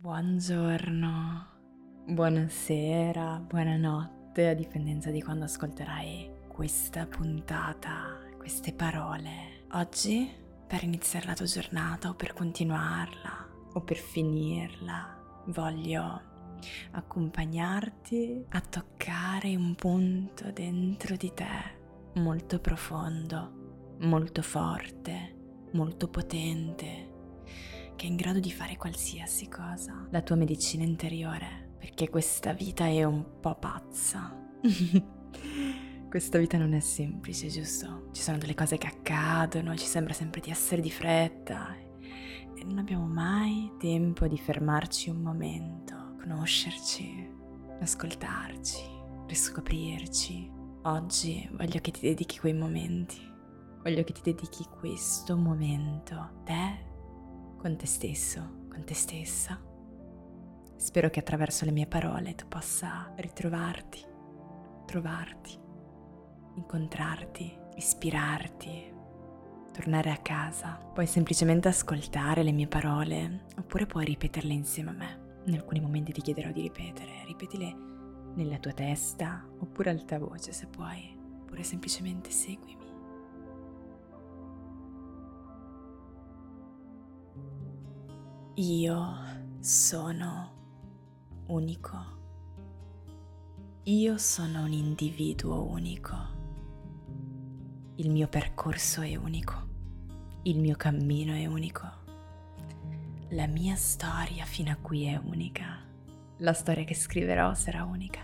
Buongiorno, buonasera, buonanotte, a dipendenza di quando ascolterai questa puntata, queste parole. Oggi, per iniziare la tua giornata o per continuarla o per finirla, voglio accompagnarti a toccare un punto dentro di te molto profondo, molto forte, molto potente che è in grado di fare qualsiasi cosa, la tua medicina interiore, perché questa vita è un po' pazza. questa vita non è semplice, giusto? Ci sono delle cose che accadono, ci sembra sempre di essere di fretta e non abbiamo mai tempo di fermarci un momento, conoscerci, ascoltarci, riscoprirci. Oggi voglio che ti dedichi quei momenti, voglio che ti dedichi questo momento, te con te stesso, con te stessa. Spero che attraverso le mie parole tu possa ritrovarti, trovarti, incontrarti, ispirarti, tornare a casa. Puoi semplicemente ascoltare le mie parole oppure puoi ripeterle insieme a me. In alcuni momenti ti chiederò di ripetere, ripetile nella tua testa oppure alta voce se puoi, oppure semplicemente seguimi. Io sono unico. Io sono un individuo unico. Il mio percorso è unico. Il mio cammino è unico. La mia storia fino a qui è unica. La storia che scriverò sarà unica.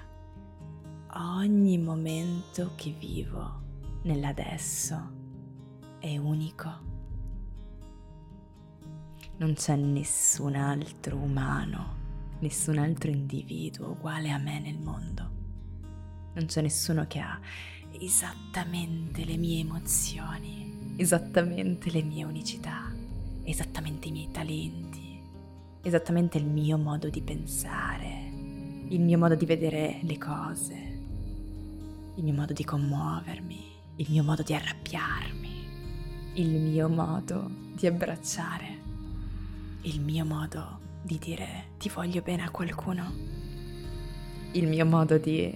Ogni momento che vivo nell'adesso è unico non c'è nessun altro umano, nessun altro individuo uguale a me nel mondo. Non c'è nessuno che ha esattamente le mie emozioni, esattamente le mie unicità, esattamente i miei talenti, esattamente il mio modo di pensare, il mio modo di vedere le cose, il mio modo di commuovermi, il mio modo di arrabbiarmi, il mio modo di abbracciare il mio modo di dire ti voglio bene a qualcuno, il mio modo di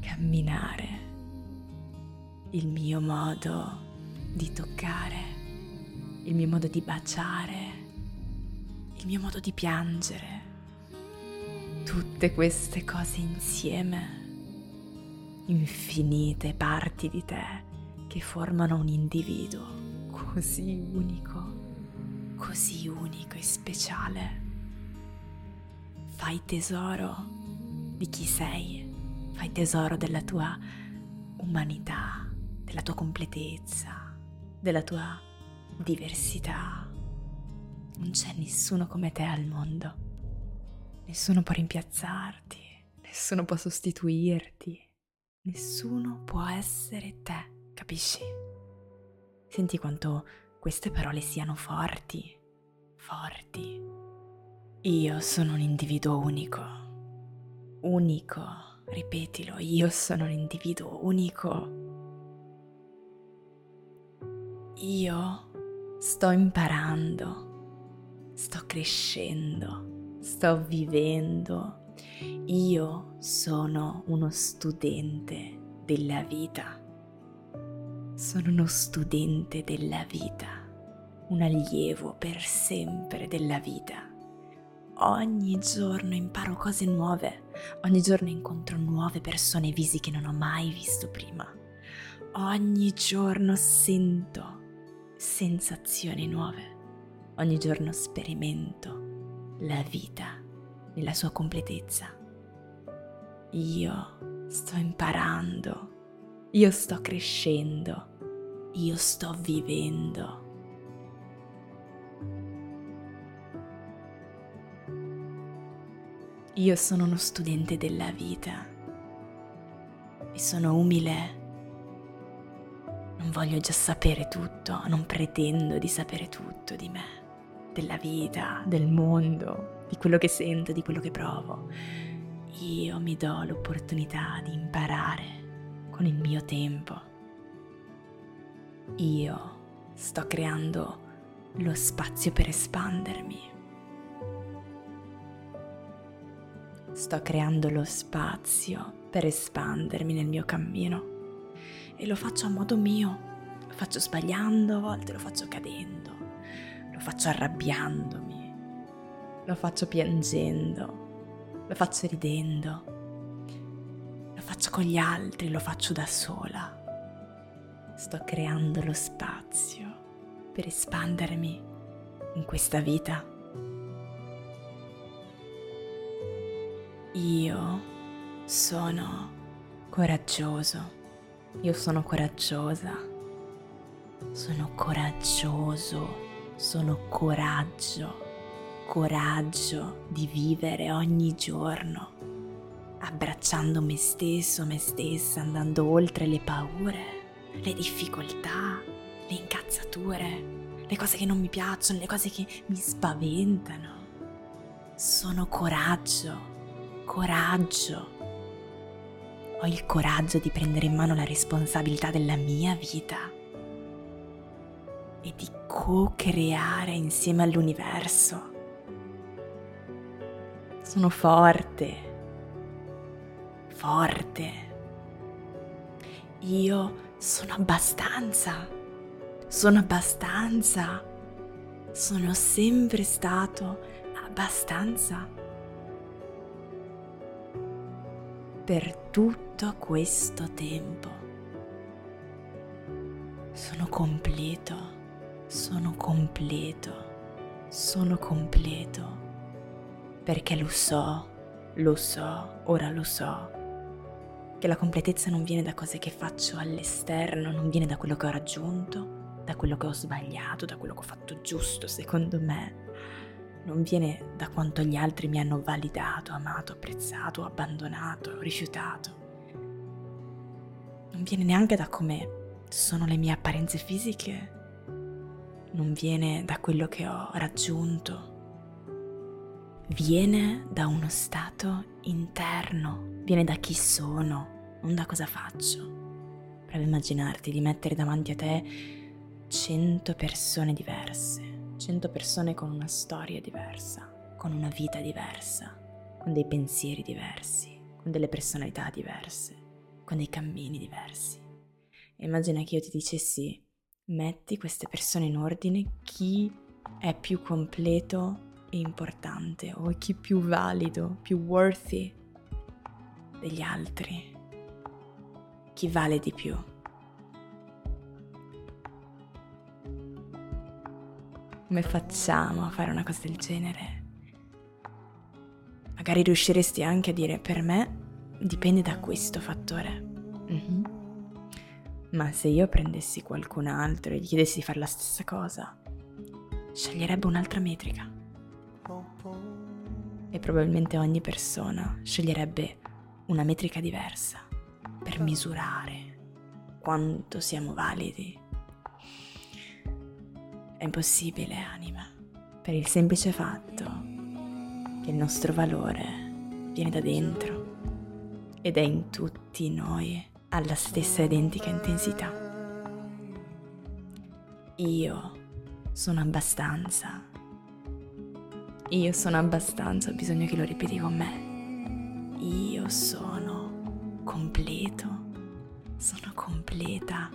camminare, il mio modo di toccare, il mio modo di baciare, il mio modo di piangere. Tutte queste cose insieme, infinite parti di te che formano un individuo così unico così unico e speciale. Fai tesoro di chi sei, fai tesoro della tua umanità, della tua completezza, della tua diversità. Non c'è nessuno come te al mondo. Nessuno può rimpiazzarti, nessuno può sostituirti, nessuno può essere te, capisci? Senti quanto queste parole siano forti, forti. Io sono un individuo unico, unico, ripetilo, io sono un individuo unico. Io sto imparando, sto crescendo, sto vivendo. Io sono uno studente della vita sono uno studente della vita, un allievo per sempre della vita. Ogni giorno imparo cose nuove, ogni giorno incontro nuove persone e visi che non ho mai visto prima. Ogni giorno sento sensazioni nuove, ogni giorno sperimento la vita nella sua completezza. Io sto imparando io sto crescendo, io sto vivendo. Io sono uno studente della vita e sono umile. Non voglio già sapere tutto, non pretendo di sapere tutto di me, della vita, del mondo, di quello che sento, di quello che provo. Io mi do l'opportunità di imparare con il mio tempo. Io sto creando lo spazio per espandermi. sto creando lo spazio per espandermi nel mio cammino. E lo faccio a modo mio, lo faccio sbagliando, a volte lo faccio cadendo, lo faccio arrabbiandomi, lo faccio piangendo, lo faccio ridendo, lo faccio con gli altri, lo faccio da sola. Sto creando lo spazio per espandermi in questa vita. Io sono coraggioso, io sono coraggiosa, sono coraggioso, sono coraggio, coraggio di vivere ogni giorno, abbracciando me stesso, me stessa, andando oltre le paure, le difficoltà, le incazzature, le cose che non mi piacciono, le cose che mi spaventano. Sono coraggio coraggio. Ho il coraggio di prendere in mano la responsabilità della mia vita e di co-creare insieme all'universo. Sono forte, forte. Io sono abbastanza, sono abbastanza, sono sempre stato abbastanza. per tutto questo tempo. Sono completo, sono completo, sono completo, perché lo so, lo so, ora lo so, che la completezza non viene da cose che faccio all'esterno, non viene da quello che ho raggiunto, da quello che ho sbagliato, da quello che ho fatto giusto secondo me, non viene da quanto gli altri mi hanno validato, amato, apprezzato, abbandonato, rifiutato. Non viene neanche da come sono le mie apparenze fisiche. Non viene da quello che ho raggiunto. Viene da uno stato interno, viene da chi sono, non da cosa faccio. Prova a immaginarti di mettere davanti a te cento persone diverse 100 persone con una storia diversa, con una vita diversa, con dei pensieri diversi, con delle personalità diverse, con dei cammini diversi. immagina che io ti dicessi, metti queste persone in ordine, chi è più completo e importante o chi più valido, più worthy degli altri, chi vale di più. Come facciamo a fare una cosa del genere? Magari riusciresti anche a dire per me dipende da questo fattore. Mm-hmm. Ma se io prendessi qualcun altro e gli chiedessi di fare la stessa cosa, sceglierebbe un'altra metrica. E probabilmente ogni persona sceglierebbe una metrica diversa per misurare quanto siamo validi è impossibile, anima, per il semplice fatto che il nostro valore viene da dentro ed è in tutti noi alla stessa identica intensità. Io sono abbastanza. Io sono abbastanza, ho bisogno che lo ripeti con me. Io sono completo, sono completa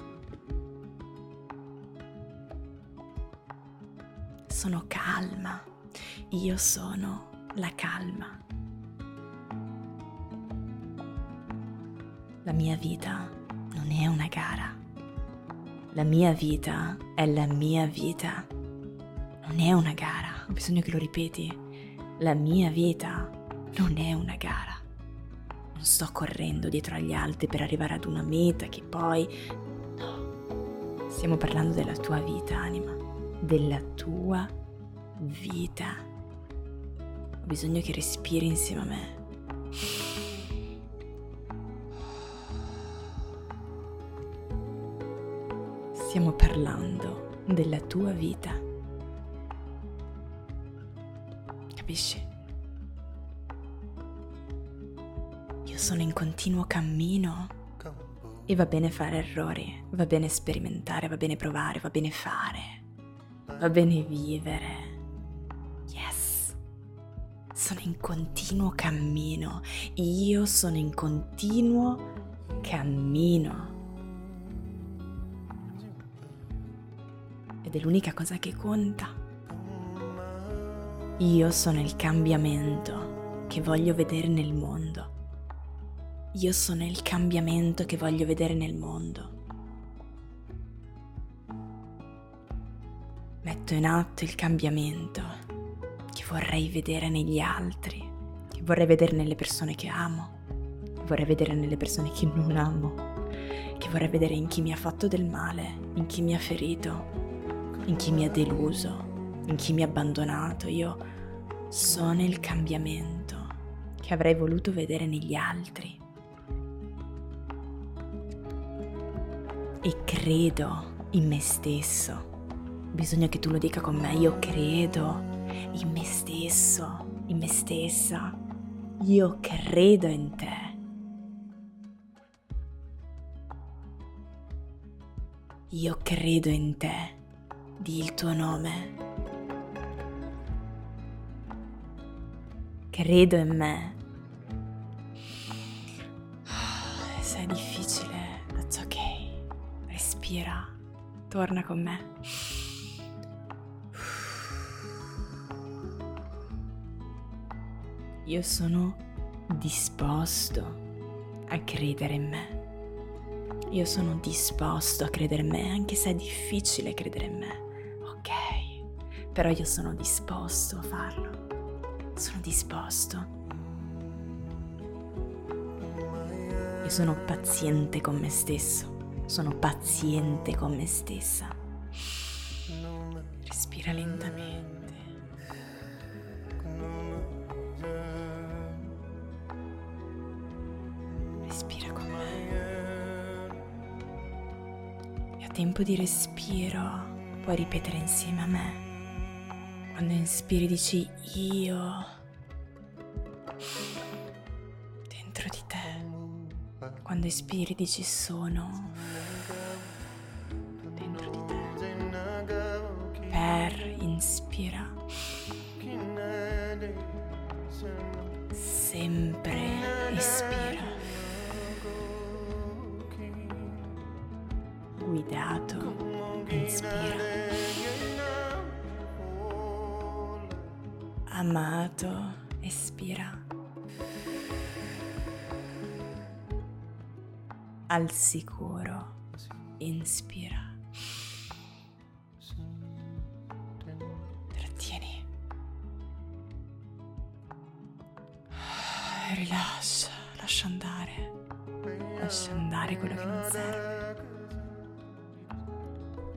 sono calma, io sono la calma. La mia vita non è una gara. La mia vita è la mia vita. Non è una gara. Ho bisogno che lo ripeti. La mia vita non è una gara. Non sto correndo dietro agli altri per arrivare ad una meta che poi... No. Stiamo parlando della tua vita, anima della tua vita. Ho bisogno che respiri insieme a me. Stiamo parlando della tua vita. Capisci? Sono in continuo cammino e va bene fare errori, va bene sperimentare, va bene provare, va bene fare va bene vivere. Yes. sono in continuo cammino, io sono in continuo cammino. Ed è l'unica cosa che conta. Io sono il cambiamento che voglio vedere nel mondo. Io sono il cambiamento che voglio vedere nel mondo. Metto in atto il cambiamento che vorrei vedere negli altri, che vorrei vedere nelle persone che amo, che vorrei vedere nelle persone che non amo, che vorrei vedere in chi mi ha fatto del male, in chi mi ha ferito, in chi mi ha deluso, in chi mi ha abbandonato. Io sono il cambiamento che avrei voluto vedere negli altri. E credo in me stesso. Bisogna che tu lo dica con me, io credo in me stesso, in me stessa. Io credo in te. Io credo in te. Di il tuo nome. Credo in me. Torna con me. io sono disposto a credere in me. Io sono disposto a credere in me, anche se è difficile credere in me. Ok, però io sono disposto a farlo. Sono disposto. Io sono paziente con me stesso. Sono paziente con me stessa. Respira lentamente. tempo di respiro puoi ripetere insieme a me. Quando inspiri dici io dentro di te. Quando espiri dici sono Sempre espira. guidato, inspira. Amato, espira. Al sicuro, inspira. Andare quello che non serve.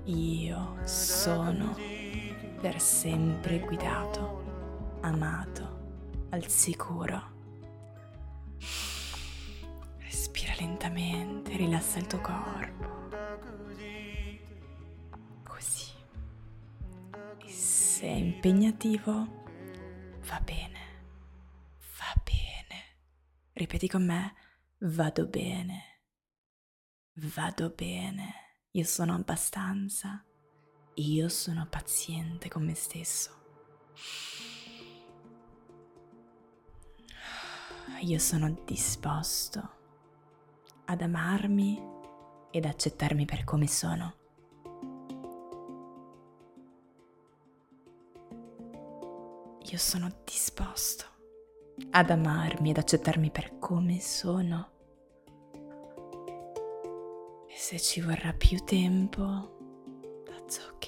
Io sono per sempre guidato, amato, al sicuro. Respira lentamente, rilassa il tuo corpo. Così. E se è impegnativo, va bene, va bene. Ripeti con me, vado bene, vado bene. Io sono abbastanza. Io sono paziente con me stesso. Io sono disposto ad amarmi ed accettarmi per come sono. Io sono disposto ad amarmi ed accettarmi per come sono. Se ci vorrà più tempo, that's ok.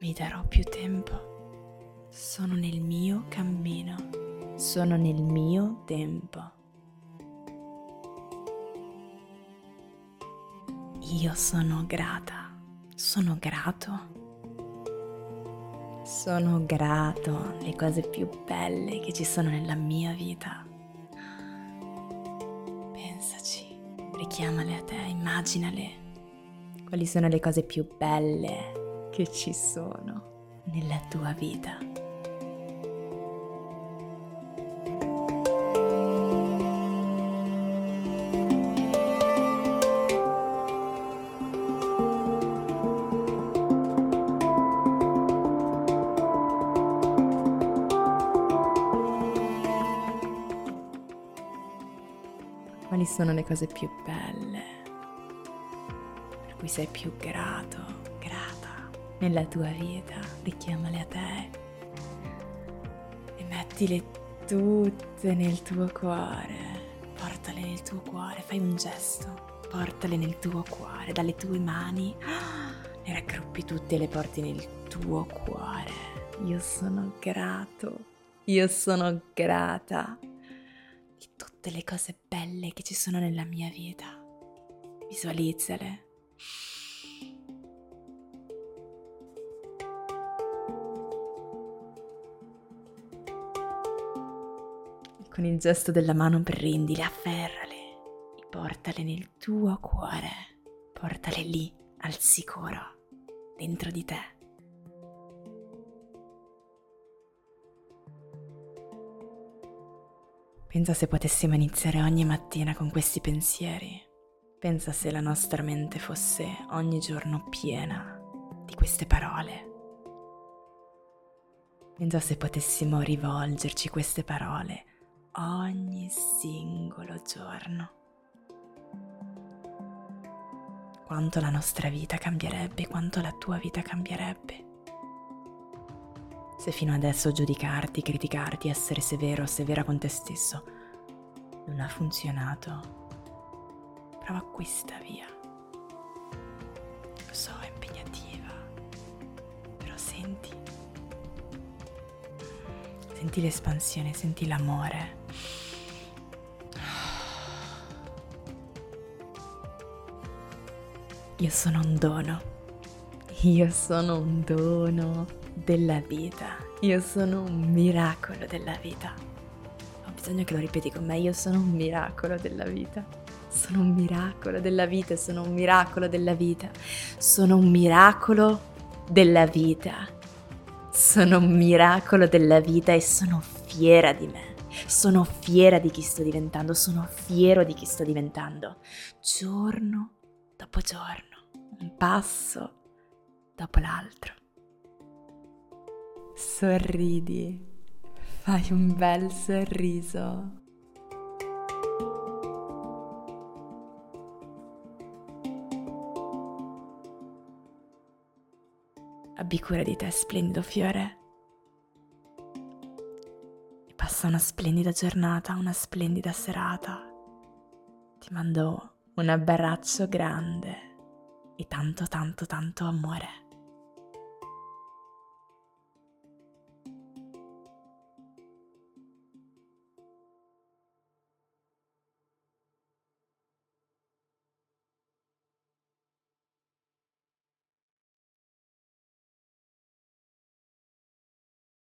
Mi darò più tempo. Sono nel mio cammino. Sono nel mio tempo. Io sono grata. Sono grato. Sono grato alle cose più belle che ci sono nella mia vita. Richiamale a te, immaginale quali sono le cose più belle che ci sono nella tua vita. Sono le cose più belle, per cui sei più grato, grata nella tua vita, richiamale a te e mettile tutte nel tuo cuore, portale nel tuo cuore, fai un gesto, portale nel tuo cuore, dalle tue mani, le raggruppi tutte e le porti nel tuo cuore. Io sono grato, io sono grata di tutte le cose belle che ci sono nella mia vita. Visualizzale. con il gesto della mano prendile, afferrale e portale nel tuo cuore, portale lì al sicuro, dentro di te. Pensa se potessimo iniziare ogni mattina con questi pensieri. Pensa se la nostra mente fosse ogni giorno piena di queste parole. Pensa se potessimo rivolgerci queste parole ogni singolo giorno. Quanto la nostra vita cambierebbe, quanto la tua vita cambierebbe. Se fino adesso giudicarti, criticarti, essere severo o severa con te stesso non ha funzionato, prova questa via. Lo so, è impegnativa, però senti. Senti l'espansione, senti l'amore. Io sono un dono. Io sono un dono della vita. Io sono un miracolo della vita. Ho bisogno che lo ripeti con me. Io sono un miracolo della vita. Sono un miracolo della vita. Sono un miracolo della vita. Sono un miracolo della vita. Sono un miracolo della vita e sono fiera di me. Sono fiera di chi sto diventando. Sono fiero di chi sto diventando. Giorno dopo giorno, un passo dopo l'altro. Sorridi, fai un bel sorriso. Abbi cura di te, splendido fiore. E passa una splendida giornata, una splendida serata. Ti mando un abbraccio grande e tanto tanto tanto amore.